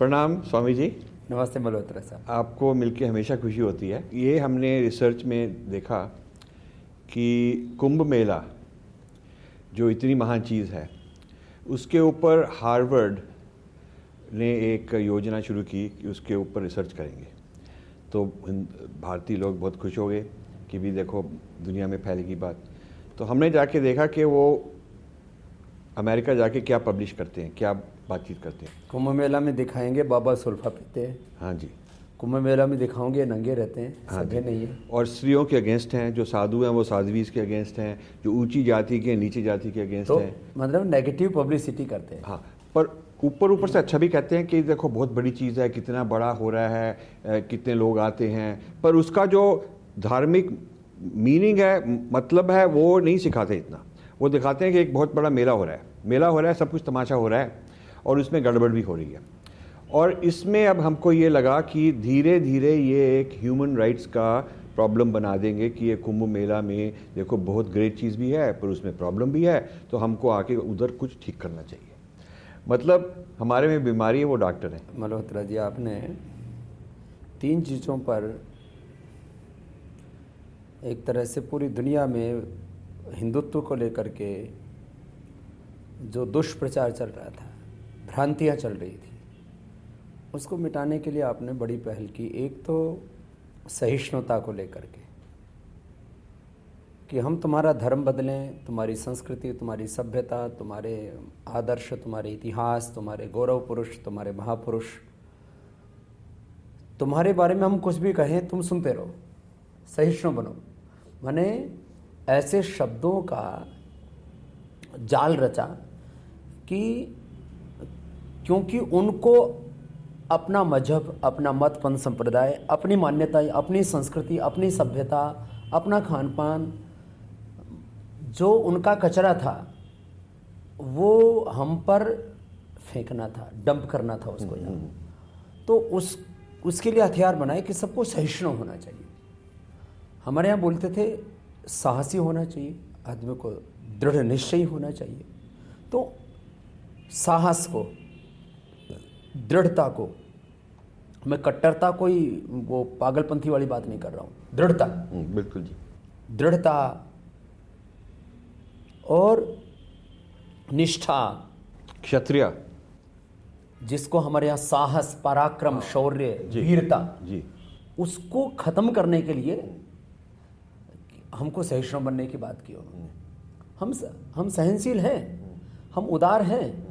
प्रणाम स्वामी जी। नमस्ते मल्होत्रा साहब। आपको मिलके हमेशा खुशी होती है। ये हमने रिसर्च में देखा कि कुंभ मेला जो इतनी महान चीज़ है उसके ऊपर हार्वर्ड ने एक योजना शुरू की कि उसके ऊपर रिसर्च करेंगे। तो भारतीय लोग बहुत खुश हो गए कि भी देखो दुनिया में फैलेगी बात। तो हमने जाके देखा कि वो अमेरिका जाके क्या पब्लिश करते हैं क्या बातचीत करते हैं। कुंभ मेला में दिखाएँगे बाबा सुल्फा पीते हैं। हाँ जी। कुंभ मेला में दिखाओगे नंगे रहते हैं हाँ सभ्य नहीं है। और स्त्रियों के अगेंस्ट हैं जो साधु हैं वो साध्वीज के अगेंस्ट हैं जो ऊँची जाति के नीचे जाति के अगेंस्ट तो, हैं। मतलब नेगेटिव पब्लिसिटी करते हैं। हाँ पर ऊपर ऊपर से अच्छा भी कहते हैं कि देखो बहुत बड़ी चीज़ है कितना बड़ा हो रहा है कितने लोग आते हैं। पर उसका जो धार्मिक मीनिंग है मतलब है वो नहीं सिखाते इतना। वो दिखाते हैं कि एक बहुत बड़ा मेला हो रहा है। मेला हो रहा है सब कुछ तमाशा हो रहा है। और उसमें गड़बड़ भी हो रही है। और इसमें अब हमको ये लगा कि धीरे धीरे ये एक ह्यूमन राइट्स का प्रॉब्लम बना देंगे कि ये कुंभ मेला में देखो बहुत ग्रेट चीज़ भी है, पर उसमें प्रॉब्लम भी है तो हमको आके उधर कुछ ठीक करना चाहिए। मतलब हमारे में बीमारी है, वो डॉक्टर है। मल्होत्रा जी, आपने तीन चीज़ों पर एक तरह से पूरी दुनिया में हिंदुत्व को लेकर के जो दुष्प्रचार चल रहा था भ्रांतियाँ चल रही थी। उसको मिटाने के लिए आपने बड़ी पहल की। एक तो सहिष्णुता को लेकर के कि हम तुम्हारा धर्म बदलें, तुम्हारी संस्कृति, तुम्हारी सभ्यता, तुम्हारे आदर्श, तुम्हारे इतिहास, तुम्हारे गौरव पुरुष, तुम्हारे महापुरुष। तुम्हारे बारे में हम कुछ भी कहें, तुम सुनते रहो। सहिष्णु बनो। मैंने ऐसे शब्दों का जाल रचा कि क्योंकि उनको अपना मज़हब अपना मत पंथ संप्रदाय अपनी मान्यताएँ अपनी संस्कृति अपनी सभ्यता अपना खान पान जो उनका कचरा था वो हम पर फेंकना था डंप करना था उसको यहाँ। तो उस उसके लिए हथियार बनाए कि सबको सहिष्णु होना चाहिए। हमारे यहाँ बोलते थे साहसी होना चाहिए आदमी को दृढ़ निश्चयी होना चाहिए। तो साहस को दृढ़ता को। मैं कट्टरता कोई वो पागलपंथी वाली बात नहीं कर रहा हूँ। दृढ़ता। हम्म, बिल्कुल जी। दृढ़ता और निष्ठा। क्षत्रिय। जिसको हमारे यहाँ साहस पराक्रम हाँ। शौर्य वीरता जी। उसको खत्म करने के लिए हमको सहिष्णु बनने की बात की उन्होंने। हम हम सहनशील हैं हम उदार हैं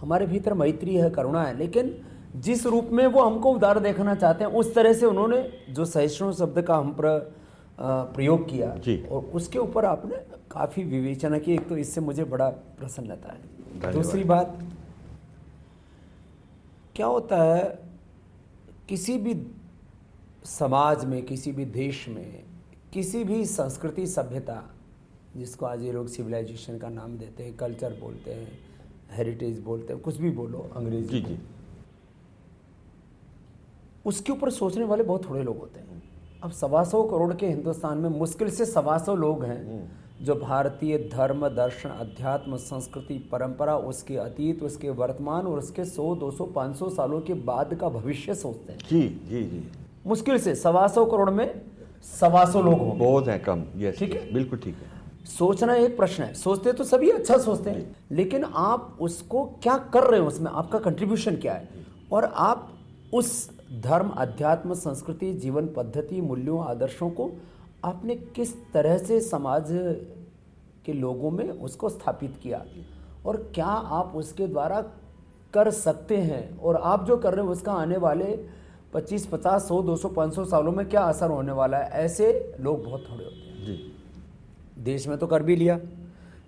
हमारे भीतर मैत्री है करुणा है लेकिन जिस रूप में वो हमको उदार देखना चाहते हैं उस तरह से उन्होंने जो सहिष्णु शब्द का हम पर प्रयोग किया। और उसके ऊपर आपने काफ़ी विवेचना की एक तो इससे मुझे बड़ा प्रसन्नता है दूसरी बात क्या होता है किसी भी समाज में किसी भी देश में किसी भी संस्कृति सभ्यता जिसको आज ये लोग सिविलाइजेशन का नाम देते हैं कल्चर बोलते हैं हेरिटेज बोलते हैं कुछ भी बोलो अंग्रेज़ी जी जी। उसके ऊपर सोचने वाले बहुत थोड़े लोग होते हैं। अब सवा सौ करोड़ के हिंदुस्तान में मुश्किल से सवा सौ लोग हैं जो भारतीय धर्म दर्शन अध्यात्म संस्कृति परंपरा उसके अतीत उसके वर्तमान और उसके 100 200 500 सालों के बाद का भविष्य सोचते हैं। जी जी जी। मुश्किल से सवा सौ करोड़ में सवा सौ लोग होंगे। बहुत है कम यस ठीक है? बिल्कुल ठीक है। सोचना एक प्रश्न है। सोचते तो सभी अच्छा सोचते हैं। लेकिन आप उसको क्या कर रहे हो उसमें? आपका कंट्रीब्यूशन क्या है? और आप उस धर्म अध्यात्म संस्कृति जीवन पद्धति मूल्यों आदर्शों को आपने किस तरह से समाज के लोगों में उसको स्थापित किया? और क्या आप उसके द्वारा कर सकते हैं? और आप जो कर रहे हो उसका आने वाले 25, 50, 100, 200, 500 सालों में क्या असर होने वाला है? ऐसे लोग बहुत थोड़े होते हैं। देश में तो कर भी लिया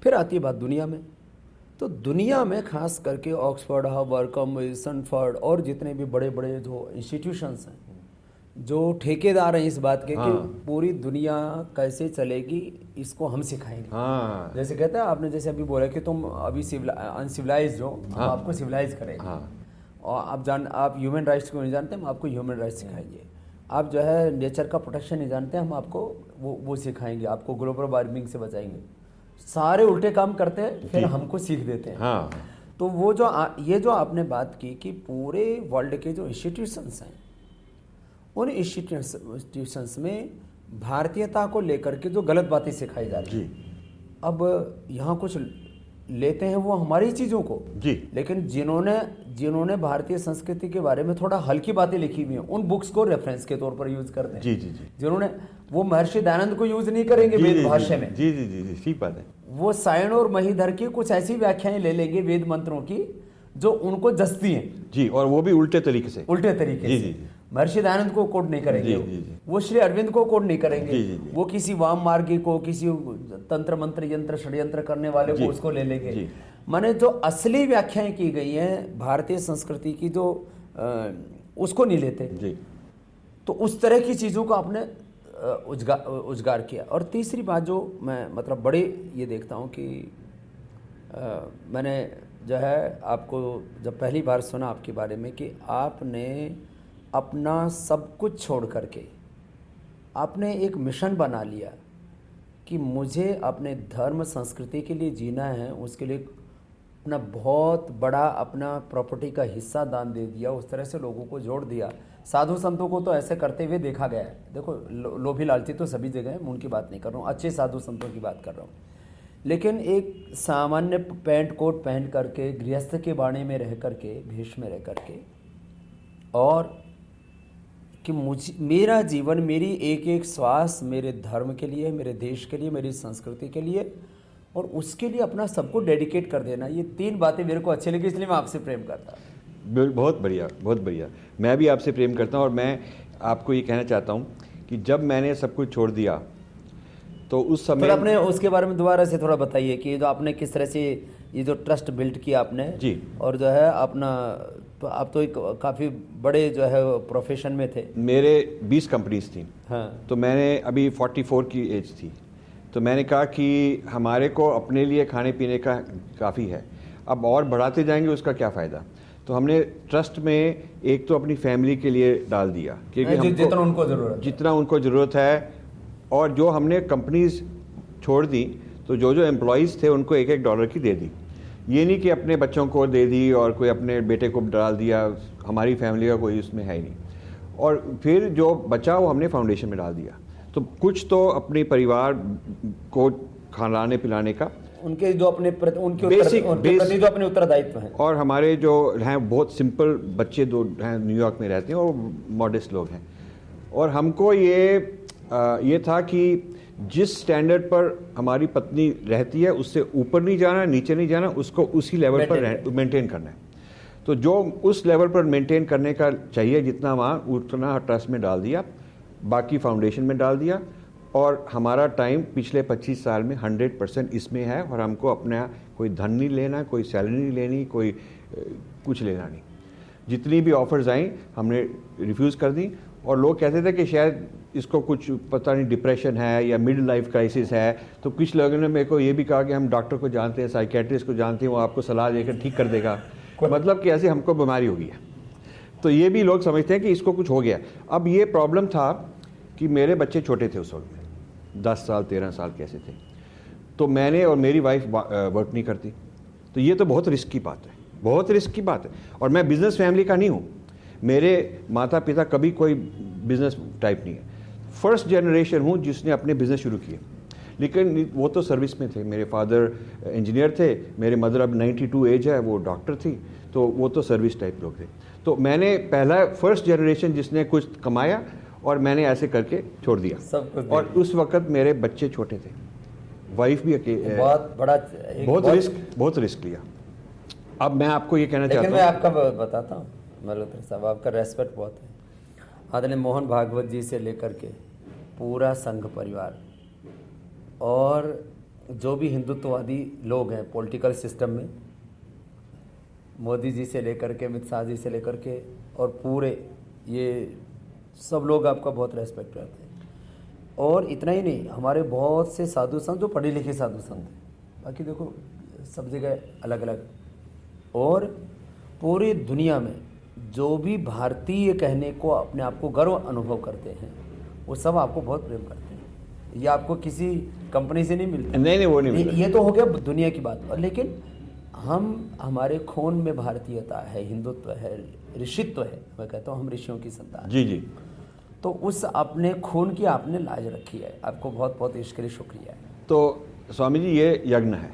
फिर आती है बात दुनिया में तो दुनिया में खास करके ऑक्सफोर्ड हार्वर्ड सनफर्ड और जितने भी बड़े बड़े जो इंस्टीट्यूशंस हैं जो ठेकेदार हैं इस बात के हाँ। कि पूरी दुनिया कैसे चलेगी इसको हम सिखाएँगे हाँ। जैसे कहते हैं आपने जैसे अभी बोला कि तुम अभी अनसिविलाइज हो हाँ। हम आपको सिविलाइज करेंगे हाँ। और आप जान आप ह्यूमन राइट्स को नहीं जानते हम आपको ह्यूमन राइट्स सिखाएँगे आप जो है नेचर का प्रोटेक्शन नहीं जानते हम आपको वो वो सिखाएँगे आपको ग्लोबल वार्मिंग से बचाएँगे। सारे उल्टे काम करते हैं फिर हमको सीख देते हैं। हाँ। तो वो जो आ, ये जो आपने बात की कि पूरे वर्ल्ड के जो इंस्टीट्यूशंस हैं उन इंस्टीट्यूशंस में भारतीयता को लेकर के जो गलत बातें सिखाई जा रही हैं अब यहाँ कुछ लेते हैं वो हमारी चीज़ों को। जी। लेकिन जिन्होंने जिन्होंने भारतीय संस्कृति के बारे में थोड़ा हल्की बातें लिखी हुई हैं उन बुक्स को रेफरेंस के तौर पर यूज़ करते हैं। जी जी जी। जिन्होंने वो महर्षि दयानंद को यूज़ नहीं करेंगे वेद भाष्य में। जी जी जी जी ठीक बात है। वो सायण और महीधर की कुछ ऐसी व्याख्याएँ ले लेंगे वेद मंत्रों की जो उनको जस्ती हैं। जी और वो भी उल्टे तरीके से। उल्टे तरीके से। जी, जी। महर्षि दयानंद को कोड नहीं करेंगे जी, वो। जी, जी। वो श्री अरविंद को कोड नहीं करेंगे जी, जी, जी। वो किसी वाम मार्गी को किसी तंत्र मंत्र यंत्र षड्यंत्र करने वाले को उसको ले लेंगे। माने जो असली व्याख्याएँ की गई हैं भारतीय संस्कृति की जो अ, उसको नहीं लेते जी तो उस तरह की चीज़ों को आपने अ, उजगार किया और तीसरी बात जो मैं मतलब बड़े ये देखता हूँ कि अ, मैंने जो है आपको जब पहली बार सुना आपके बारे में कि आपने अपना सब कुछ छोड़ करके आपने एक मिशन बना लिया कि मुझे अपने धर्म संस्कृति के लिए जीना है, उसके लिए अपना बहुत बड़ा अपना प्रॉपर्टी का हिस्सा दान दे दिया, उस तरह से लोगों को जोड़ दिया। साधु संतों को तो ऐसे करते हुए देखा गया है। देखो लोभी लालची तो सभी जगह है उनकी बात नहीं कर रहा हूँ, अच्छे साधु संतों की बात कर रहा हूँ। लेकिन एक सामान्य पैंट कोट पहन करके, गृहस्थ के बाणे में रह करके, भेष में रह करके, और कि मुझ मेरा जीवन मेरी एक एक श्वास मेरे धर्म के लिए मेरे देश के लिए मेरी संस्कृति के लिए और उसके लिए अपना सबको डेडिकेट कर देना। ये तीन बातें मेरे को अच्छी लगी इसलिए मैं आपसे प्रेम करता बहुत बढ़िया बहुत बढ़िया। मैं भी आपसे प्रेम करता हूँ और मैं आपको ये कहना चाहता हूँ कि जब मैंने सब कुछ छोड़ दिया तो उस समय अपने उसके बारे में दोबारा से थोड़ा बताइए कि जो आपने किस तरह से ये जो ट्रस्ट बिल्ड किया आपने जी। और जो है अपना तो आप तो एक काफ़ी बड़े जो है प्रोफेशन में थे। मेरे 20 कंपनीज़ थी। हाँ। तो मैंने अभी 44 की एज थी। तो मैंने कहा कि हमारे को अपने लिए खाने पीने का काफ़ी है। अब और बढ़ाते जाएँगे उसका क्या फ़ायदा? तो हमने ट्रस्ट में एक तो अपनी फैमिली के लिए डाल दिया क्योंकि जि- हमको- जितना उनको ज़रूरत जितना उनको ज़रूरत है। और जो हमने कंपनीज़ छोड़ दी तो जो जो एम्प्लॉयज़ थे उनको एक एक डॉलर की दे दी। ये नहीं कि अपने बच्चों को दे दी और कोई अपने बेटे को डाल दिया हमारी फैमिली का कोई उसमें है ही नहीं। और फिर जो बचा वो हमने फाउंडेशन में डाल दिया। तो कुछ तो अपने परिवार को खाने पिलाने का। उनके जो अपने प्रति उनके basic- प्रति जो अपने उत्तरदायित्व हैं। और हमारे जो हैं बहुत सिंपल बच्चे दो हैं न्यूयॉर्क में रहते हैं और मॉडेस्ट लोग हैं। और हमको ये आ, ये था कि जिस स्टैंडर्ड पर हमारी पत्नी रहती है उससे ऊपर नहीं जाना नीचे नहीं जाना उसको उसी लेवल पर मेंटेन करना। है। तो जो उस लेवल पर मेंटेन करने का चाहिए जितना वहाँ उतना ट्रस्ट में डाल दिया बाकी फाउंडेशन में डाल दिया और हमारा टाइम पिछले 25 साल में 100 परसेंट इसमें है और हमको अपना कोई धन नहीं लेना कोई सैलरी नहीं लेनी कोई कुछ लेना नहीं। जितनी भी ऑफर्स आई हमने रिफ्यूज़ कर दी और लोग कहते थे कि शायद इसको कुछ पता नहीं डिप्रेशन है या मिड लाइफ क्राइसिस है। तो कुछ लोगों ने मेरे को ये भी कहा कि हम डॉक्टर को जानते हैं साइकेट्रिस्ट को जानते हैं वो आपको सलाह देकर ठीक कर देगा। मतलब कि ऐसे हमको बीमारी हो गई है तो ये भी लोग समझते हैं कि इसको कुछ हो गया। अब ये प्रॉब्लम था कि मेरे बच्चे छोटे थे उस वक्त में। दस साल तेरह साल कैसे थे? तो मैंने और मेरी वाइफ वर्क नहीं करती। तो ये तो बहुत रिस्क की बात है। बहुत रिस्क की बात है। और मैं बिज़नेस फैमिली का नहीं हूँ। मेरे माता पिता कभी कोई बिज़नेस टाइप नहीं है। फ़र्स्ट जनरेशन हूँ जिसने अपने बिज़नेस शुरू किए। लेकिन वो तो सर्विस में थे। मेरे फादर इंजीनियर थे। मेरे मदर अब 92 एज है। वो डॉक्टर थी। तो वो तो सर्विस टाइप लोग थे। तो मैंने पहला फ़र्स्ट जनरेशन जिसने कुछ कमाया और मैंने ऐसे करके छोड़ दिया। सब कुछ और उस वक्त मेरे बच्चे छोटे थे। वाइफ भी अके बहुत बड़ा एक बहुत रिस्क बहुत रिस्क लिया। अब मैं आपको ये कहना चाहता मैं हूँ आपका बताता हूँ। मल्होत्रा साहब, आपका रेस्पेक्ट बहुत है। आदरणीय मोहन भागवत जी से लेकर के पूरा संघ परिवार और जो भी हिंदुत्ववादी लोग हैं पॉलिटिकल सिस्टम में, मोदी जी से लेकर के, अमित शाह जी से लेकर के और पूरे ये सब लोग आपका बहुत रेस्पेक्ट करते हैं। और इतना ही नहीं, हमारे बहुत से साधु संत, जो पढ़े लिखे साधु संत हैं। बाकी देखो, सब जगह अलग अलग और पूरी दुनिया में जो भी भारतीय कहने को अपने आप को गर्व अनुभव करते हैं वो सब आपको बहुत प्रेम करते हैं। ये आपको किसी कंपनी से नहीं मिलता। नहीं नहीं वो नहीं ये, ये तो हो गया दुनिया की बात। और लेकिन हम हमारे खून में भारतीयता है हिंदुत्व है ऋषित्व है मैं कहता हूँ हम ऋषियों की संतान जी जी। तो उस अपने खून की आपने लाज रखी है। आपको बहुत बहुत इसके लिए शुक्रिया है। तो स्वामी जी ये यज्ञ है।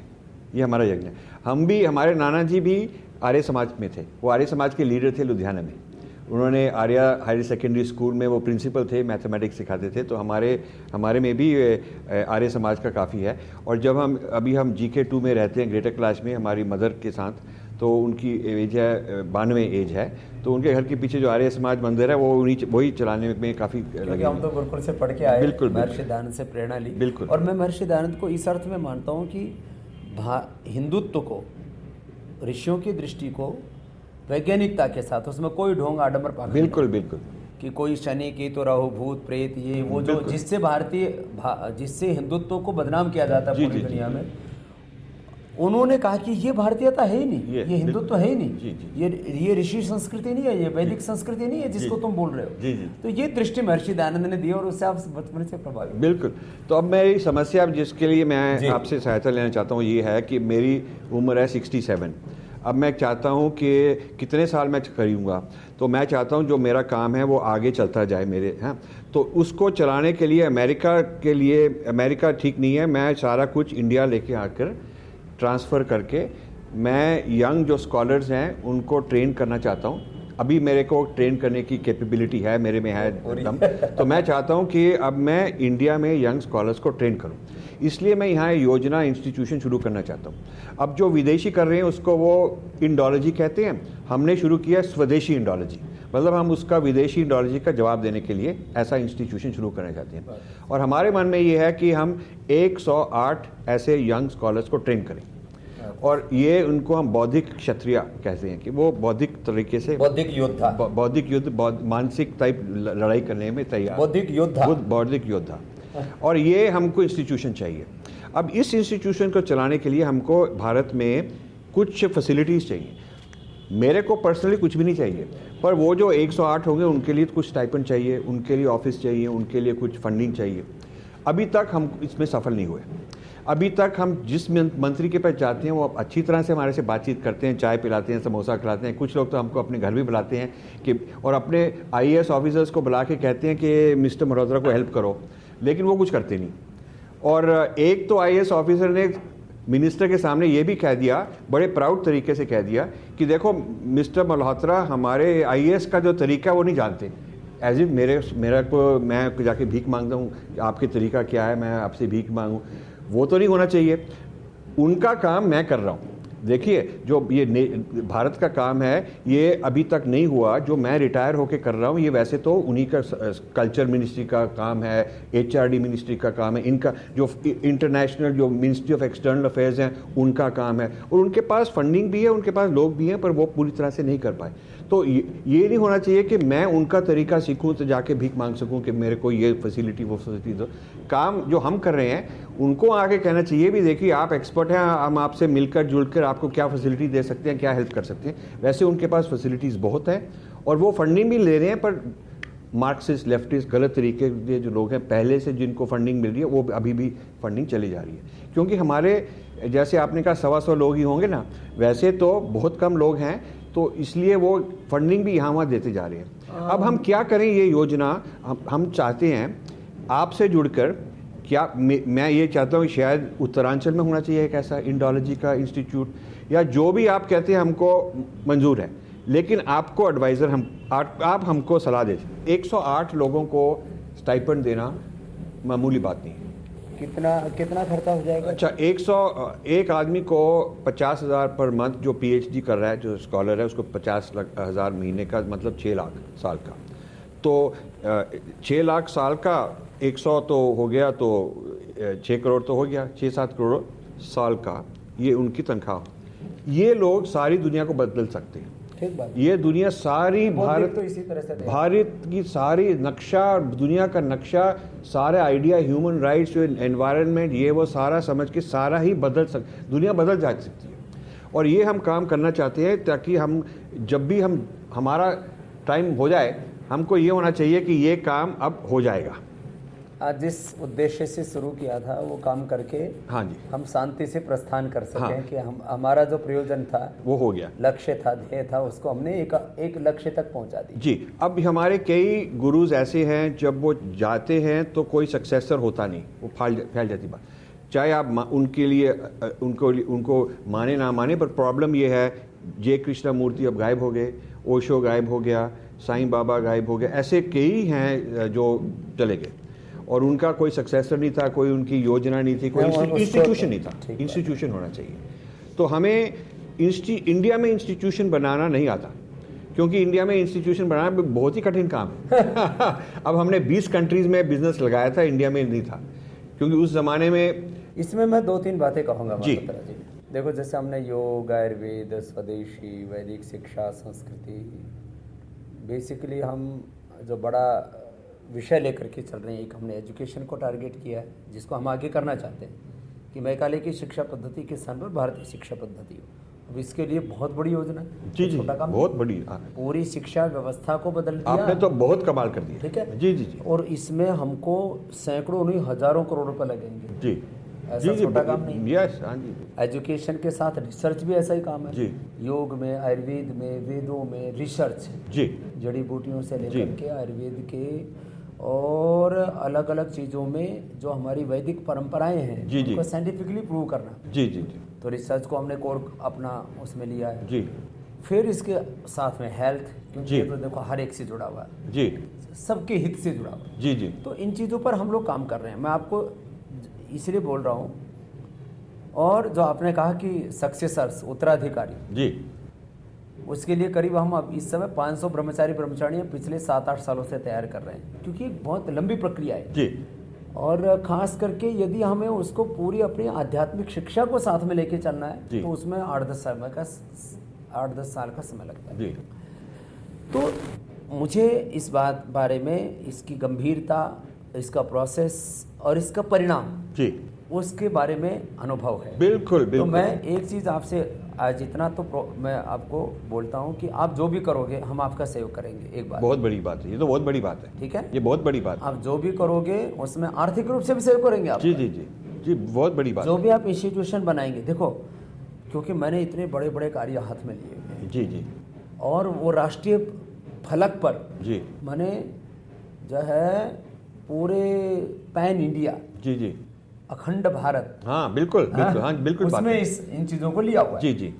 ये हमारा यज्ञ है। हम भी हमारे नाना जी भी आर्य समाज में थे। वो आर्य समाज के लीडर थे लुधियाना में। उन्होंने आर्या हायर सेकेंडरी स्कूल में वो प्रिंसिपल थे मैथमेटिक्स सिखाते थे। तो हमारे हमारे में भी आर्य समाज का काफ़ी है। और जब हम अभी हम जी के टू में रहते हैं ग्रेटर क्लास में हमारी मदर के साथ तो उनकी एज है बानवे एज है। तो उनके घर के पीछे जो आर्य समाज मंदिर है वो उन्हीं वही चलाने में काफ़ी लगे हम तो गुरुकुल से पढ़ के आए बिल्कुल महर्षि दानंद से प्रेरणा ली। बिल्कुल। और मैं महर्षि दानंद को इस अर्थ में मानता हूँ कि हिंदुत्व को ऋषियों की दृष्टि को वैज्ञानिकता के साथ उसमें कोई ढोंग आडम्बर पा बिल्कुल बिल्कुल। कि कोई शनि की तो राहु भूत प्रेत ये वो जो जिससे भारतीय भा, जिससे हिंदुत्व को बदनाम किया जाता है पूरी दुनिया में उन्होंने कहा कि ये भारतीयता है ही नहीं ये, ये हिंदुत्व तो है ही नहीं। जी, जी, ये ये ऋषि संस्कृति नहीं है ये वैदिक संस्कृति नहीं है जिसको तुम बोल रहे हो। जी, जी, तो ये दृष्टि महर्षि दयानंद ने दी और उससे आप बचपन से प्रभावित बिल्कुल। तो अब मैं समस्या जिसके लिए मैं आपसे सहायता लेना चाहता हूँ ये है कि मेरी उम्र है सिक्सटी सेवन अब मैं चाहता हूँ कि कितने साल मैं करूँगा? तो मैं चाहता हूँ जो मेरा काम है वो आगे चलता जाए मेरे हैं। तो उसको चलाने के लिए अमेरिका के लिए अमेरिका ठीक नहीं है मैं सारा कुछ इंडिया लेके आकर ट्रांसफ़र करके मैं यंग जो स्कॉलर्स हैं उनको ट्रेन करना चाहता हूँ। अभी मेरे को ट्रेन करने की कैपेबिलिटी है मेरे में है दम। तो मैं चाहता हूँ कि अब मैं इंडिया में यंग स्कॉलर्स को ट्रेन करूँ। इसलिए मैं यहाँ योजना इंस्टीट्यूशन शुरू करना चाहता हूँ। अब जो विदेशी कर रहे हैं उसको वो इंडोलॉजी कहते हैं। हमने शुरू किया स्वदेशी इंडोलॉजी। मतलब हम उसका विदेशी इंडोलॉजी का जवाब देने के लिए ऐसा इंस्टीट्यूशन शुरू करना चाहते हैं। और हमारे मन में ये है कि हम 108 ऐसे यंग स्कॉलर्स को ट्रेन करें। और ये उनको हम बौद्धिक क्षत्रिय कहते हैं कि वो बौद्धिक तरीके से बौद्धिक योद्धा। बौद्धिक युद्ध मानसिक टाइप लड़ाई करने में तैयार। बौद्धिक योद्धा। बौद्धिक योद्धा। और ये हमको इंस्टीट्यूशन चाहिए। अब इस इंस्टीट्यूशन को चलाने के लिए हमको भारत में कुछ फैसिलिटीज़ चाहिए। मेरे को पर्सनली कुछ भी नहीं चाहिए। पर वो जो 108 होंगे, उनके लिए कुछ स्टाइपन चाहिए, उनके लिए ऑफ़िस चाहिए, उनके लिए कुछ फंडिंग चाहिए। अभी तक हम इसमें सफल नहीं हुए। अभी तक हम जिस मंत्री के पास जाते हैं, वो अच्छी तरह से हमारे से बातचीत करते हैं, चाय पिलाते हैं, समोसा खिलाते हैं। कुछ लोग तो हमको अपने घर भी बुलाते हैं कि, और अपने आईएएस ऑफिसर्स को बुला के कहते हैं कि, मिस्टर मल्होत्रा को हेल्प करो। लेकिन वो कुछ करते नहीं। और एक तो आईएएस ऑफिसर ने मिनिस्टर के सामने ये भी कह दिया, बड़े प्राउड तरीके से कह दिया कि देखो, मिस्टर मल्होत्रा हमारे आई का जो तरीका वो नहीं जानते। एज इफ़ मेरे, मेरा को, मैं जाके भीख माँगता हूँ, आपके तरीका क्या है, मैं आपसे भीख मांगूँ। वो तो नहीं होना चाहिए। उनका काम मैं कर रहा हूँ। देखिए, जो ये भारत का काम है, ये अभी तक नहीं हुआ, जो मैं रिटायर होकर कर रहा हूँ, ये वैसे तो उन्हीं का कल्चर मिनिस्ट्री का काम है एचआरडी मिनिस्ट्री का काम है, इनका, जो इंटरनेशनल जो मिनिस्ट्री ऑफ़ एक्सटर्नल अफेयर्स हैं, उनका काम है। और उनके पास फंडिंग भी है, उनके पास लोग भी हैं, पर वो पूरी तरह से नहीं कर पाए। तो ये, ये नहीं होना चाहिए कि मैं उनका तरीका सीखूं तो जाके भीख मांग सकूँ कि मेरे को ये फैसिलिटी वो फैसिलिटी दो। काम जो हम कर रहे हैं उनको आगे कहना चाहिए भी देखिए आप एक्सपर्ट हैं हम आपसे मिलकर जुड़कर आपको क्या फैसिलिटी दे सकते हैं क्या हेल्प कर सकते हैं। वैसे उनके पास फैसिलिटीज़ बहुत हैं और वो फंडिंग भी ले रहे हैं पर मार्क्सिस्ट लेफ्टिस्ट गलत तरीके के जो लोग हैं पहले से जिनको फंडिंग मिल रही है वो अभी भी फंडिंग चली जा रही है। क्योंकि हमारे जैसे आपने कहा सवा सौ लोग ही होंगे ना वैसे तो बहुत कम लोग हैं तो इसलिए वो फंडिंग भी यहाँ वहाँ देते जा रहे हैं। अब हम क्या करें ये योजना? हम हम चाहते हैं आपसे जुड़कर क्या मैं ये चाहता हूँ शायद उत्तरांचल में होना चाहिए एक ऐसा इंडोलॉजी का इंस्टीट्यूट या जो भी आप कहते हैं हमको मंजूर है। लेकिन आपको एडवाइज़र हम आप, आप हमको सलाह दे। 108 लोगों को स्टाइपेंड देना मामूली बात नहीं है। कितना कितना खर्चा हो जाएगा? अच्छा एक सौ, एक आदमी को पचास हज़ार पर मंथ जो पीएचडी कर रहा है, जो स्कॉलर है, उसको पचास हज़ार महीने का मतलब छः लाख साल का। तो छः लाख साल का एक सौ तो हो गया तो छः करोड़ तो हो गया छः सात करोड़ साल का। ये उनकी तनख्वाह। ये लोग सारी दुनिया को बदल सकते हैं। ठीक बात ये दुनिया सारी भारत तो इसी तरह से भारत की सारी नक्शा दुनिया का नक्शा सारे आइडिया ह्यूमन राइट्स एनवायरनमेंट ये वो सारा समझ के सारा ही बदल सक दुनिया बदल जा सकती है। और ये हम काम करना चाहते हैं ताकि हम जब भी हम हमारा टाइम हो जाए हमको ये होना चाहिए कि ये काम अब हो जाएगा। जिस उद्देश्य से शुरू किया था वो काम करके हाँ जी। हम शांति से प्रस्थान कर सकें हाँ। कि हम हमारा जो प्रयोजन था वो हो गया। लक्ष्य था ध्येय था उसको हमने एक एक लक्ष्य तक पहुँचा दी जी अब हमारे कई गुरुज ऐसे हैं जब वो जाते हैं तो कोई सक्सेसर होता नहीं वो फैल फैल जाती बात। चाहे आप उनके लिए उनको उनको माने ना माने पर प्रॉब्लम ये है जय कृष्णा मूर्ति अब गायब हो गए ओशो गायब हो गया साईं बाबा गायब हो गया ऐसे कई हैं जो चले गए। और उनका कोई सक्सेसर नहीं था कोई उनकी योजना नहीं थी कोई इंस्टीट्यूशन नहीं था। इंस्टीट्यूशन होना चाहिए। तो हमें इंडिया में इंस्टीट्यूशन बनाना नहीं आता क्योंकि इंडिया में इंस्टीट्यूशन बनाना बहुत ही कठिन काम है। अब हमने 20 कंट्रीज़ में बिज़नेस लगाया था इंडिया में नहीं था क्योंकि उस जमाने में इसमें मैं दो तीन बातें कहूँगा जी। जी। देखो जैसे हमने योग आयुर्वेद स्वदेशी वैदिक शिक्षा संस्कृति बेसिकली हम जो बड़ा विषय लेकर के चल रहे हैं। एक हमने एजुकेशन को टारगेट किया है जिसको हम आगे करना चाहते हैं कि मैकाले की शिक्षा पद्धति के स्थान पर भारतीय शिक्षा पद्धति हो। अब इसके लिए बहुत बड़ी योजना जी जी छोटा काम बहुत बड़ी। पूरी शिक्षा व्यवस्था को बदल दिया। आपने तो बहुत कमाल कर दिया। ठीक है? जी जी जी। और इसमें हमको सैकड़ों नहीं हज़ारों करोड़ रुपए लगेंगे। जी। ऐसा छोटा काम नहीं। यस हाँ जी एजुकेशन के साथ रिसर्च भी ऐसा ही काम है। जी। योग में आयुर्वेद में वेदों में रिसर्च। जी। जड़ी बूटियों से लेकर के आयुर्वेद के और अलग अलग चीज़ों में जो हमारी वैदिक परंपराएँ हैं जी, जी। साइंटिफिकली प्रूव करना। जी जी जी। तो रिसर्च को हमने कोर अपना उसमें लिया है। जी। फिर इसके साथ में हेल्थ क्योंकि जी। तो देखो हर एक से जुड़ा हुआ है। जी। सबके हित से जुड़ा हुआ है। जी जी। तो इन चीज़ों पर हम लोग काम कर रहे हैं। मैं आपको इसलिए बोल रहा हूँ और जो आपने कहा कि सक्सेसर्स उत्तराधिकारी। जी। उसके लिए करीब हम अब इस समय 500 ब्रह्मचारी ब्रह्मचारियाँ पिछले सात आठ सालों से तैयार कर रहे हैं क्योंकि एक बहुत लंबी प्रक्रिया है। जी। और खास करके यदि हमें उसको पूरी अपनी आध्यात्मिक शिक्षा को साथ में लेके चलना है तो उसमें आठ दस साल का आठ दस साल का समय लगता है। जी। तो मुझे इस बात बारे में इसकी गंभीरता इसका प्रोसेस और इसका परिणाम जी। उसके बारे में अनुभव है। बिल्कुल बिल्कुल। तो बिल्कुल। मैं एक चीज़ आपसे आज इतना तो मैं आपको बोलता हूँ कि आप जो भी करोगे हम आपका सहयोग करेंगे एक बार बहुत बड़ी बात है ये तो बहुत बड़ी बात है। ठीक है? ये बहुत बड़ी बात है। आप जो भी करोगे उसमें आर्थिक रूप से भी सहयोग करेंगे आप। जी जी जी। जी बहुत बड़ी बात जो भी आप इंस्टीट्यूशन बनाएँगे देखो क्योंकि मैंने इतने बड़े बड़े कार्य हाथ में लिए जी जी। और वो राष्ट्रीय फलक पर जी। मैंने जो है पूरे पैन इंडिया जी जी। अखंड भारत। हाँ बिल्कुल हाँ, बिल्कुल हाँ बिल्कुल उसमें। इस इन चीज़ों को लिया हुआ जी जी।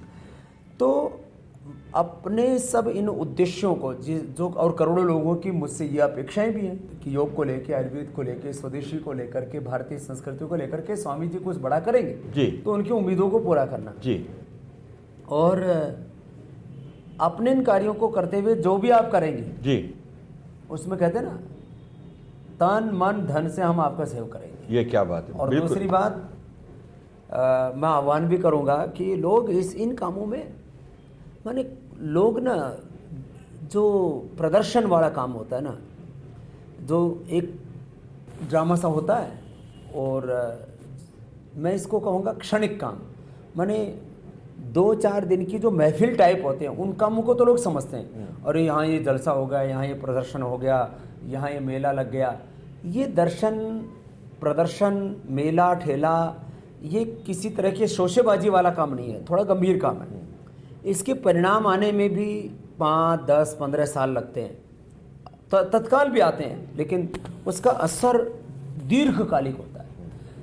तो अपने सब इन उद्देश्यों को जि- और करोड़ों लोगों की मुझसे ये अपेक्षाएँ भी हैं कि योग को लेकर आयुर्वेद को लेकर स्वदेशी को लेकर के भारतीय संस्कृति को लेकर के स्वामी जी कुछ बड़ा करेंगे जी। तो उनकी उम्मीदों को पूरा करना। जी। और अपने इन कार्यों को करते हुए जो भी आप करेंगे जी। उसमें कहते ना तन मन धन से हम आपका सहयोग करेंगे। ये क्या बात है? और दूसरी बात अ, मैं आह्वान भी करूँगा कि लोग इस इन कामों में माने लोग ना जो प्रदर्शन वाला काम होता है ना जो एक ड्रामा सा होता है और मैं इसको कहूँगा क्षणिक काम। माने दो चार दिन की जो महफिल टाइप होते हैं उन कामों को तो लोग समझते हैं। अरे यहाँ ये जलसा हो गया यहाँ ये प्रदर्शन हो गया यहाँ ये मेला लग गया। ये दर्शन प्रदर्शन मेला ठेला ये किसी तरह के शोशेबाजी वाला काम नहीं है थोड़ा गंभीर काम है। इसके परिणाम आने में भी पाँच दस पंद्रह साल लगते हैं। त- तत्काल भी आते हैं लेकिन उसका असर दीर्घकालिक होता है।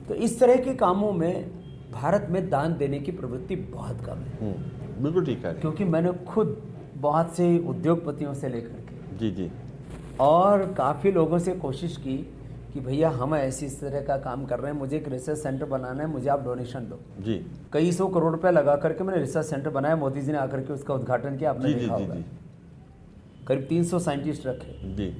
तो इस तरह के कामों में भारत में दान देने की प्रवृत्ति बहुत कम है। हम्म, बिल्कुल ठीक है। क्योंकि मैंने खुद बहुत से उद्योगपतियों से लेकर के जी जी। और काफ़ी लोगों से कोशिश की कि भैया हम ऐसी इस तरह का काम कर रहे हैं मुझे एक रिसर्च सेंटर बनाना है मुझे आप डोनेशन दो। जी। कई सौ करोड़ रुपया लगा करके मैंने रिसर्च सेंटर बनाया मोदी जी ने आकर के उसका उद्घाटन किया आपने जी देखा जी होगा। जी। करीब 300 साइंटिस्ट रखे। जी।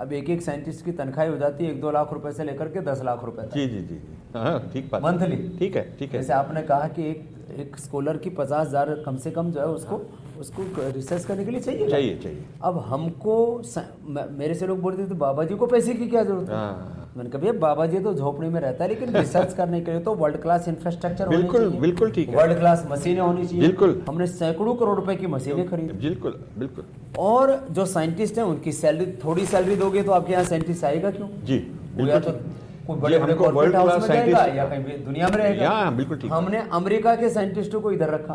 अब एक एक साइंटिस्ट की तनख्वाही हो जाती है एक दो लाख रुपए से लेकर के दस लाख रुपए जी जी जी। हाँ ठीक बात मंथली। ठीक है ठीक है। जैसे आपने कहा कि एक एक स्कॉलर की पचास हज़ार कम से कम जो है उसको उसको रिसर्च करने के लिए चाहिए चाहिए चाहिए। अब हमको मेरे से लोग बोलते थे बाबा जी को पैसे की क्या ज़रूरत है? हाँ। मैंने कहा भैया बाबा जी तो झोपड़ी में रहता है लेकिन रिसर्च करने के लिए तो वर्ल्ड क्लास इंफ्रास्ट्रक्चर बिल्कुल, बिल्कुल ठीक है। वर्ल्ड क्लास मशीनें होनी चाहिए। बिल्कुल। हमने सैकड़ों करोड़ रुपए की मशीनें खरीदी। बिल्कुल बिल्कुल। और जो साइंटिस्ट हैं उनकी सैलरी थोड़ी सैलरी दोगे तो आपके यहाँ साइंटिस्ट आएगा क्यों? जी तो कोई बड़े बड़े world house में जाएगा या कहीं भी दुनिया में रहेगा? बिल्कुल ठीक। हमने अमेरिका के साइंटिस्टों को इधर रखा।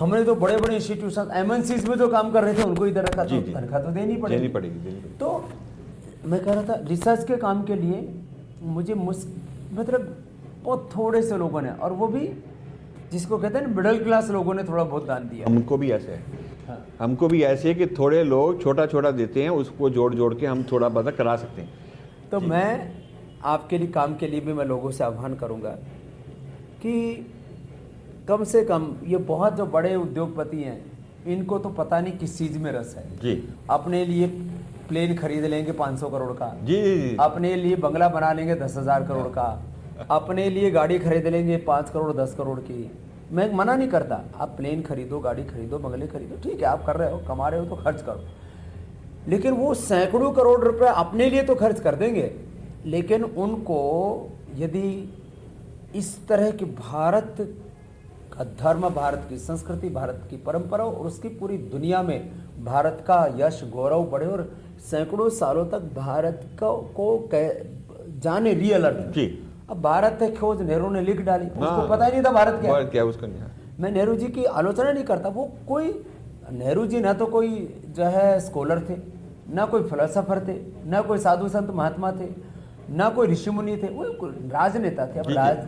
हमने तो बड़े बड़े इंस्टीट्यूशन एमएनसीज में जो काम कर रहे थे उनको इधर रखा जी, तो तनख्वाह तो देनी पड़ेगी। पड़ेगी देनी पड़ेगी। तो मैं कह रहा था रिसर्च के काम के लिए मुझे मतलब बहुत थोड़े से लोगों ने और वो भी जिसको कहते हैं ना मिडिल क्लास लोगों ने थोड़ा बहुत दान दिया। हमको भी ऐसे है। हाँ। हमको भी ऐसे है कि थोड़े लोग छोटा छोटा देते हैं उसको जोड़ जोड़ के हम थोड़ा बहुत करा सकते हैं। तो मैं आपके लिए काम के लिए भी मैं लोगों से आह्वान करूँगा कि कम से कम ये बहुत जो बड़े उद्योगपति हैं इनको तो पता नहीं किस चीज़ में रस है। जी। अपने लिए प्लेन खरीद लेंगे 500 करोड़ का। जी। अपने लिए बंगला बना लेंगे दस हज़ार करोड़ का। अपने लिए गाड़ी खरीद लेंगे पाँच करोड़ दस करोड़ की। मैं मना नहीं करता आप प्लेन खरीदो गाड़ी खरीदो बंगले खरीदो ठीक है आप कर रहे हो कमा रहे हो तो खर्च करो। लेकिन वो सैकड़ों करोड़ रुपए अपने लिए तो खर्च कर देंगे। लेकिन उनको यदि इस तरह की भारत का धर्म भारत की संस्कृति भारत की परंपरा और उसकी पूरी दुनिया में भारत का यश गौरव बढ़े और सैकड़ों सालों तक भारत को, को कै- जाने रियल अर्थ जी। अब भारत है खोज नेहरू ने लिख डाली। उसको हाँ। पता ही नहीं था भारत क्या। और क्या उसका नहीं मैं नेहरू जी की आलोचना नहीं करता। वो कोई नेहरू जी ना तो कोई जो है स्कॉलर थे ना कोई फिलोसफर थे ना कोई साधु संत महात्मा थे। ना कोई ऋषि मुनि थे वो राजनेता थे अब। राज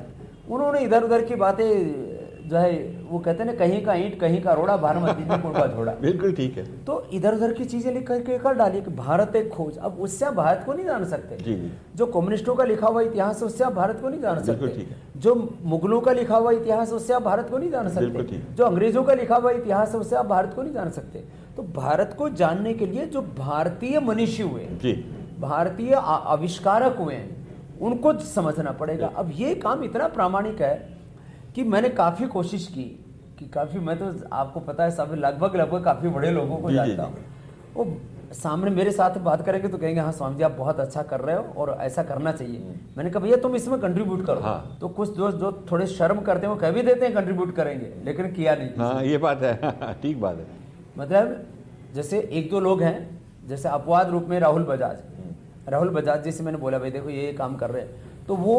उन्होंने इधर उधर की बातें जो है वो कहते ना कहीं का ईंट कहीं का रोड़ा बारमती में कुड़का झोड़ा बिल्कुल ठीक है। तो इधर उधर की चीज़ें लिख करके कर डाली कि भारत एक खोज। अब उससे आप भारत को नहीं जान सकते। जी जी। जो कम्युनिस्टों का लिखा हुआ इतिहास है उससे आप भारत को नहीं जान सकते। ठीक है। जो मुगलों का लिखा हुआ इतिहास है उससे आप भारत को नहीं जान सकते। जो अंग्रेज़ों का लिखा हुआ इतिहास है उससे आप भारत को नहीं जान सकते। तो भारत को जानने के लिए जो भारतीय मनुष्य हुए जी। भारतीय आविष्कारक हुए हैं उनको समझना पड़ेगा। अब ये काम इतना प्रामाणिक है कि मैंने काफ़ी कोशिश की कि काफ़ी मैं तो आपको पता है सब लगभग लगभग काफ़ी बड़े लोगों को जानता हूँ। वो सामने मेरे साथ बात करेंगे तो कहेंगे हाँ स्वामी जी आप बहुत अच्छा कर रहे हो और ऐसा करना चाहिए। मैंने कहा भैया तुम इसमें कंट्रीब्यूट करो। हाँ। तो कुछ दोस्त जो थोड़े शर्म करते हैं वो कह भी देते हैं कंट्रीब्यूट करेंगे लेकिन किया नहीं। हाँ ये बात है। ठीक बात है। मतलब जैसे एक दो लोग हैं जैसे अपवाद रूप में राहुल बजाज। राहुल बजाज जी से मैंने बोला भाई देखो ये काम कर रहे हैं। तो वो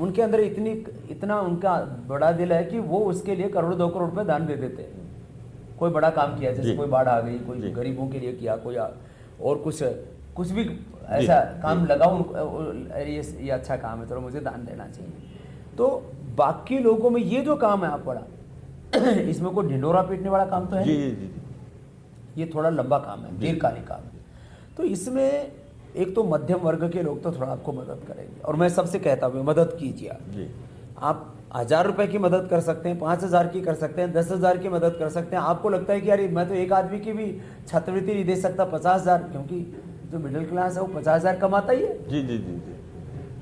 उनके अंदर इतनी इतना उनका बड़ा दिल है कि वो उसके लिए करोड़ दो करोड़ रुपए दान दे देते हैं। कोई बड़ा काम किया जैसे कोई बाढ़ आ गई कोई गरीबों के लिए किया कोई और कुछ कुछ भी ऐसा काम लगाओ उनको ये ये अच्छा काम है चलो मुझे दान देना चाहिए। तो बाकी लोगों में ये जो काम है आप बड़ा इसमें कोई ढिंडोरा पीटने वाला काम तो है जी जी जी जी। ये थोड़ा लंबा काम है दीर्घकालिक काम है। तो इसमें एक तो मध्यम वर्ग के लोग तो थोड़ा आपको मदद करेंगे। और मैं सबसे कहता हूँ मदद कीजिए आप। आप हज़ार रुपए की मदद कर सकते हैं पाँच हज़ार की कर सकते हैं दस हज़ार की मदद कर सकते हैं। आपको लगता है कि यार मैं तो एक आदमी की भी छात्रवृत्ति नहीं दे सकता पचास हज़ार क्योंकि जो मिडिल क्लास है वो पचास हज़ार कमाता ही है। जी जी जी जी।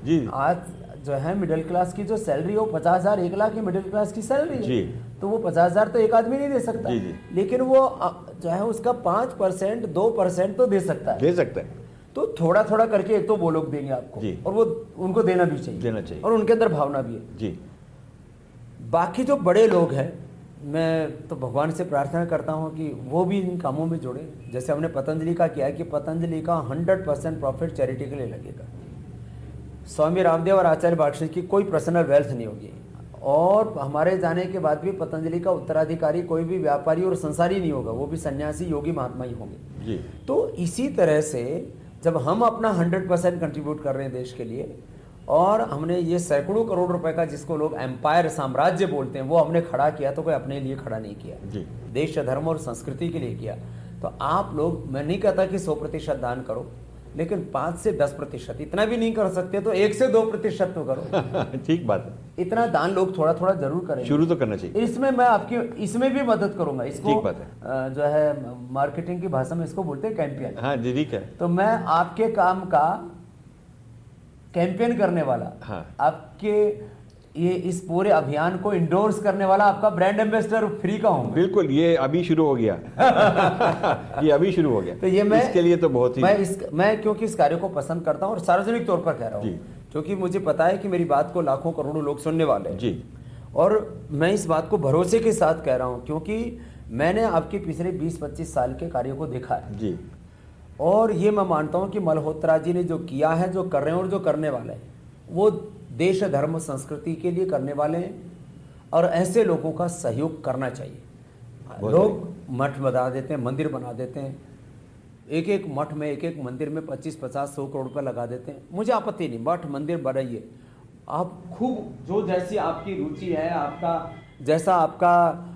जी। आज जो है मिडिल क्लास की जो सैलरी है वो पचास हज़ार एक लाख की मिडिल क्लास की सैलरी है। जी। तो वो पचास हज़ार तो एक आदमी नहीं दे सकता। जी, जी। लेकिन वो जो है उसका पाँच परसेंट दो परसेंट तो दे सकता है। दे सकता है। तो थोड़ा थोड़ा करके एक तो वो लोग देंगे आपको। और वो उनको देना भी चाहिए। देना चाहिए। और उनके अंदर भावना भी है। जी। बाकी जो बड़े लोग हैं मैं तो भगवान से प्रार्थना करता हूँ कि वो भी इन कामों में जुड़े। जैसे हमने पतंजलि का किया है कि पतंजलि का हंड्रेड परसेंट प्रॉफिट चैरिटी के लिए लगेगा। स्वामी रामदेव और आचार्य बाक्षी की कोई पर्सनल वेल्थ नहीं होगी। और हमारे जाने के बाद भी पतंजलि का उत्तराधिकारी कोई भी व्यापारी और संसारी नहीं होगा वो भी सन्यासी योगी महात्मा ही होंगे। जी। तो इसी तरह से जब हम अपना हंड्रेड परसेंट कंट्रीब्यूट कर रहे हैं देश के लिए और हमने ये सैकड़ों करोड़ रुपए का जिसको लोग एम्पायर साम्राज्य बोलते हैं वो हमने खड़ा किया तो कोई अपने लिए खड़ा नहीं किया। जी। देश धर्म और संस्कृति के लिए किया। तो आप लोग मैं नहीं कहता कि सौ प्रतिशत दान करो। लेकिन पाँच से दस प्रतिशत इतना भी नहीं कर सकते तो एक से दो प्रतिशत तो करो। ठीक बात है। इतना दान लोग थोड़ा थोड़ा ज़रूर करें शुरू तो करना चाहिए। इसमें मैं आपकी इसमें भी मदद करूँगा। इसको ठीक बात है। जो है मार्केटिंग की भाषा में इसको बोलते हैं कैंपियन। हाँ जी ठीक है। तो मैं आपके काम का कैंपेन करने वाला। हाँ। आपके ये इस पूरे अभियान को इंडोर्स करने वाला आपका ब्रांड एम्बेसडर फ्री का हूँ बिल्कुल ये अभी शुरू हो गया। ये अभी शुरू हो गया। तो ये मैं इसके लिए तो बहुत ही मैं इस मैं क्योंकि इस कार्य को पसंद करता हूँ और सार्वजनिक तौर पर कह रहा हूँ। क्योंकि मुझे पता है कि मेरी बात को लाखों करोड़ों लोग सुनने वाले हैं। जी। और मैं इस बात को भरोसे के साथ कह रहा हूँ क्योंकि मैंने आपके पिछले 20-25 साल के कार्यों को देखा है। जी। और ये मैं मानता हूँ कि मल्होत्रा जी ने जो किया है जो कर रहे हैं और जो करने वाले हैं वो देश धर्म संस्कृति के लिए करने वाले हैं और ऐसे लोगों का सहयोग करना चाहिए। लोग मठ बना देते हैं मंदिर बना देते हैं। एक एक मठ में एक एक मंदिर में 25 50 सौ करोड़ रुपए लगा देते हैं। मुझे आपत्ति नहीं मठ मंदिर बनाइए। आप खूब जो जैसी आपकी रुचि है आपका जैसा आपका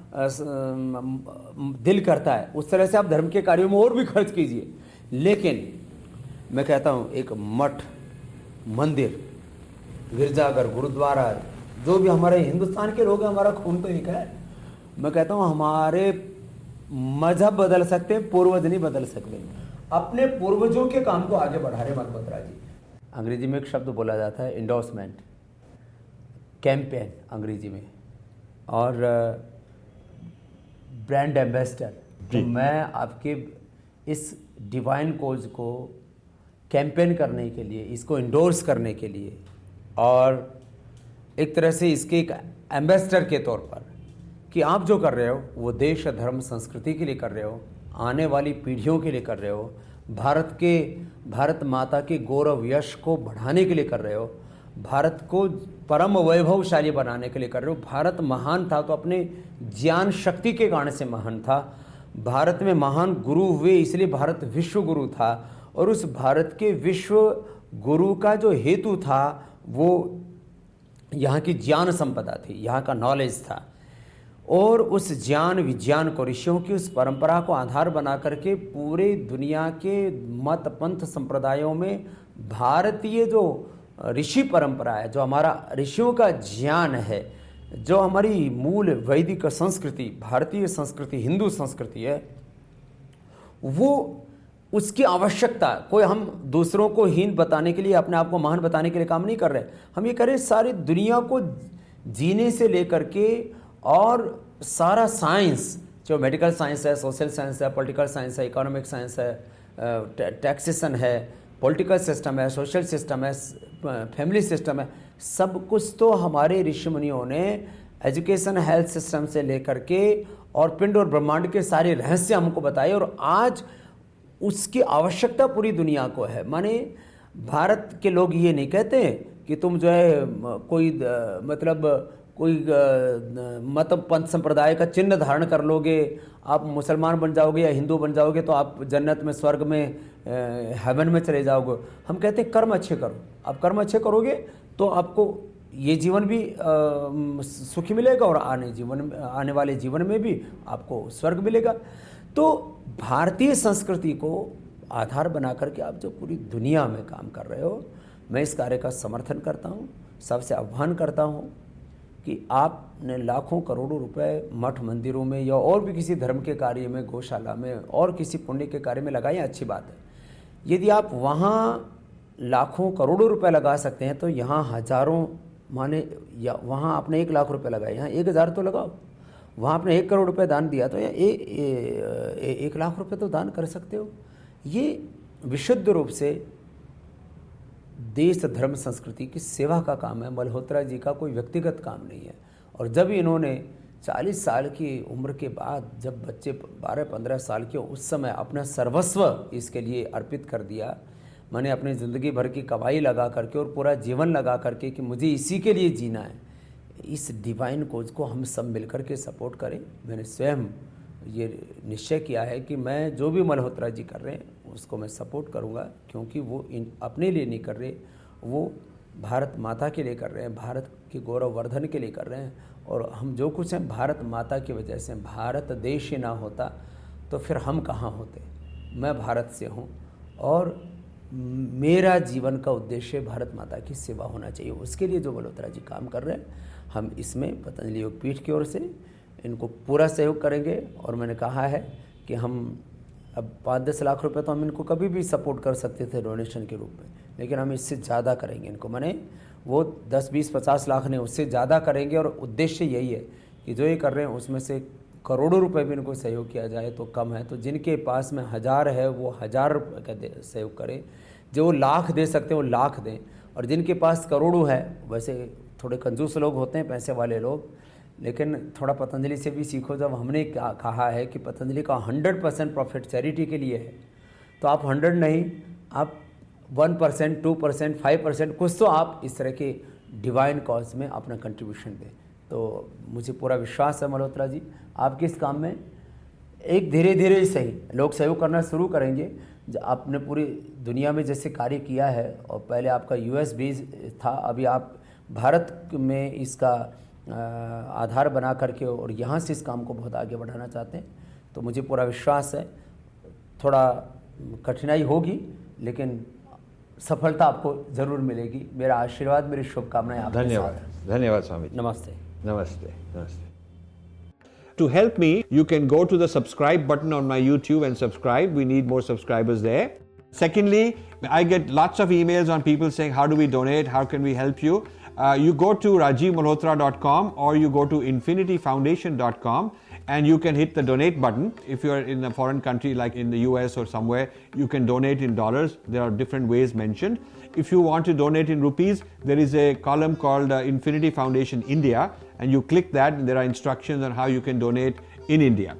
दिल करता है उस तरह से आप धर्म के कार्यों में और भी खर्च कीजिए। लेकिन मैं कहता हूँ एक मठ मंदिर गिरजाघर गुरुद्वारा जो भी हमारे हिंदुस्तान के लोग हैं हमारा खून तो एक है। मैं कहता हूँ हमारे मज़हब बदल सकते हैं पूर्वज नहीं बदल सकते अपने पूर्वजों के काम को आगे बढ़ा रहे मलबत्रा जी। अंग्रेज़ी में एक शब्द बोला जाता है इंडोर्समेंट कैंपेन अंग्रेज़ी में। और ब्रांड एम्बेसडर तो मैं आपके इस डिवाइन कोज को कैंपेन करने के लिए इसको इंडोर्स करने के लिए और एक तरह से इसके एक एम्बेसडर के तौर पर कि आप जो कर रहे हो, वो देश, धर्म, संस्कृति के लिए कर रहे हो, आने वाली पीढ़ियों के लिए कर रहे हो, भारत के, भारत माता के गौरव, यश को बढ़ाने के लिए कर रहे हो, भारत को परम वैभवशाली बनाने के लिए कर रहे हो। भारत महान था तो अपने ज्ञान शक्ति के कारण से महान था। भारत में महान गुरु हुए, इसलिए भारत विश्व गुरु था। और उस भारत के विश्व गुरु का जो हेतु था वो यहाँ की ज्ञान संपदा थी, यहाँ का नॉलेज था। और उस ज्ञान, विज्ञान को, ऋषियों की उस परंपरा को आधार बना करके पूरे दुनिया के मत पंथ संप्रदायों में भारतीय जो ऋषि परंपरा है, जो हमारा ऋषियों का ज्ञान है, जो हमारी मूल वैदिक संस्कृति, भारतीय संस्कृति, हिंदू संस्कृति है, वो उसकी आवश्यकता, कोई हम दूसरों को हीन बताने के लिए, अपने आप को महान बताने के लिए काम नहीं कर रहे। हम ये करें, सारी दुनिया को जीने से लेकर के और सारा साइंस, जो मेडिकल साइंस है, सोशल साइंस है, पॉलिटिकल साइंस है, इकोनॉमिक साइंस है टैक्सेशन है, पॉलिटिकल सिस्टम है, सोशल सिस्टम है फैमिली सिस्टम है, सब कुछ तो हमारे ऋषि मुनियों ने एजुकेशन, हेल्थ सिस्टम से लेकर के और पिंड और ब्रह्मांड के सारे रहस्य हमको बताए और आज उसकी आवश्यकता पूरी दुनिया को है। माने भारत के लोग ये नहीं कहते कि तुम जो है कोई मतलब कोई मत, पंथ संप्रदाय का चिन्ह धारण कर लोगे, आप मुसलमान बन जाओगे या हिंदू बन जाओगे तो आप जन्नत में, स्वर्ग में हेवन में चले जाओगे। हम कहते हैं, कर्म अच्छे करो। आप कर्म अच्छे करोगे तो आपको ये जीवन भी सुखी मिलेगा और आने जीवन, आने वाले जीवन में भी आपको स्वर्ग मिलेगा। तो भारतीय संस्कृति को आधार बना करके आप जो पूरी दुनिया में काम कर रहे हो, मैं इस कार्य का समर्थन करता हूँ, सबसे आह्वान करता हूँ कि आपने लाखों करोड़ों रुपए मठ मंदिरों में या और भी किसी धर्म के कार्य में, गौशाला में और किसी पुण्य के कार्य में लगाएँ, अच्छी बात है। यदि आप वहाँ लाखों करोड़ों रुपए लगा सकते हैं तो यहाँ हज़ारों माने, या वहाँ आपने एक लाख रुपए लगाए, यहाँ एक हज़ार तो लगाओ। वहाँ आपने एक करोड़ रुपए दान दिया तो या ए, ए, ए, एक लाख रुपए तो दान कर सकते हो। ये विशुद्ध रूप से देश धर्म संस्कृति की सेवा का काम है। मल्होत्रा जी का कोई व्यक्तिगत काम नहीं है। और जब इन्होंने 40 साल की उम्र के बाद जब बच्चे 12-15 साल के उस समय अपना सर्वस्व इसके लिए अर्पित कर दिया मैंने अपनी ज़िंदगी भर की कमाई लगा करके और पूरा जीवन लगा करके कि मुझे इसी के लिए जीना है। इस डिवाइन कोच को हम सब मिलकर के सपोर्ट करें। मैंने स्वयं ये निश्चय किया है कि मैं जो भी मल्होत्रा जी कर रहे हैं, उसको मैं सपोर्ट करूँगा, क्योंकि वो इन अपने लिए नहीं कर रहे, वो भारत माता के लिए कर रहे हैं, भारत के गौरववर्धन के लिए कर रहे हैं। और हम जो कुछ हैं, भारत माता की वजह से, भारत देश ही ना होता तो फिर हम कहाँ होते? मैं भारत से हूँ, और मेरा जीवन का उद्देश्य भारत माता की सेवा होना चाहिए। उसके लिए जो मल्होत्रा जी काम कर रहे हैं हम इसमें पतंजलि योग पीठ की ओर से इनको पूरा सहयोग करेंगे। और मैंने कहा है कि हम अब पाँच दस लाख रुपए तो हम इनको कभी भी सपोर्ट कर सकते थे डोनेशन के रूप में, लेकिन हम इससे ज़्यादा करेंगे। इनको मैंने वो दस, बीस, पचास लाख नहीं, उससे ज़्यादा करेंगे। और उद्देश्य यही है कि जो ये कर रहे हैं, उसमें से करोड़ों रुपए भी इनको सहयोग किया जाए तो कम है। तो जिनके पास में हज़ार है, वो हज़ार रुपये का सहयोग करें। जो लाख दे सकते हैं, वो लाख दें। और जिनके पास करोड़ों है, वैसे थोड़े कंजूस लोग होते हैं, पैसे वाले लोग, लेकिन थोड़ा पतंजलि से भी सीखो, जब हमने कहा है कि पतंजलि का हंड्रेड परसेंट प्रॉफिट चैरिटी के लिए है तो आप हंड्रेड नहीं, आप one percent, two percent, five percent, कुछ तो आप इस तरह के डिवाइन कॉज में अपना कंट्रीब्यूशन दें। तो मुझे पूरा विश्वास है मल्होत्रा जी आपके इस काम में? एक धीरे धीरे सही, लोग सहयोग करना शुरू करेंगे। आपने पूरी दुनिया में जैसे कार्य किया है, और पहले आपका यूएस बेस था, अभी आप भारत में इसका आधार बना करके और यहाँ से इस काम को बहुत आगे बढ़ाना चाहते हैं तो मुझे पूरा विश्वास है। थोड़ा कठिनाई होगी लेकिन सफलता आपको ज़रूर मिलेगी। मेरा आशीर्वाद मेरी शुभकामनाएँ आप धन्यवाद धन्यवाद स्वामी नमस्ते। नमस्ते नमस्ते। To help me you can go to the subscribe button on my YouTube and subscribe we need more subscribers there secondly I get lots of emails on people saying how do we donate how can we help you Uh, you go to rajivmalhotra.com or you go to infinityfoundation.com and you can hit the donate button. If you're in a foreign country like in the US or somewhere, you can donate in dollars. There are different ways mentioned. If you want to donate in rupees, there is a column called uh, Infinity Foundation India, and you click that, and there are instructions on how you can donate in India.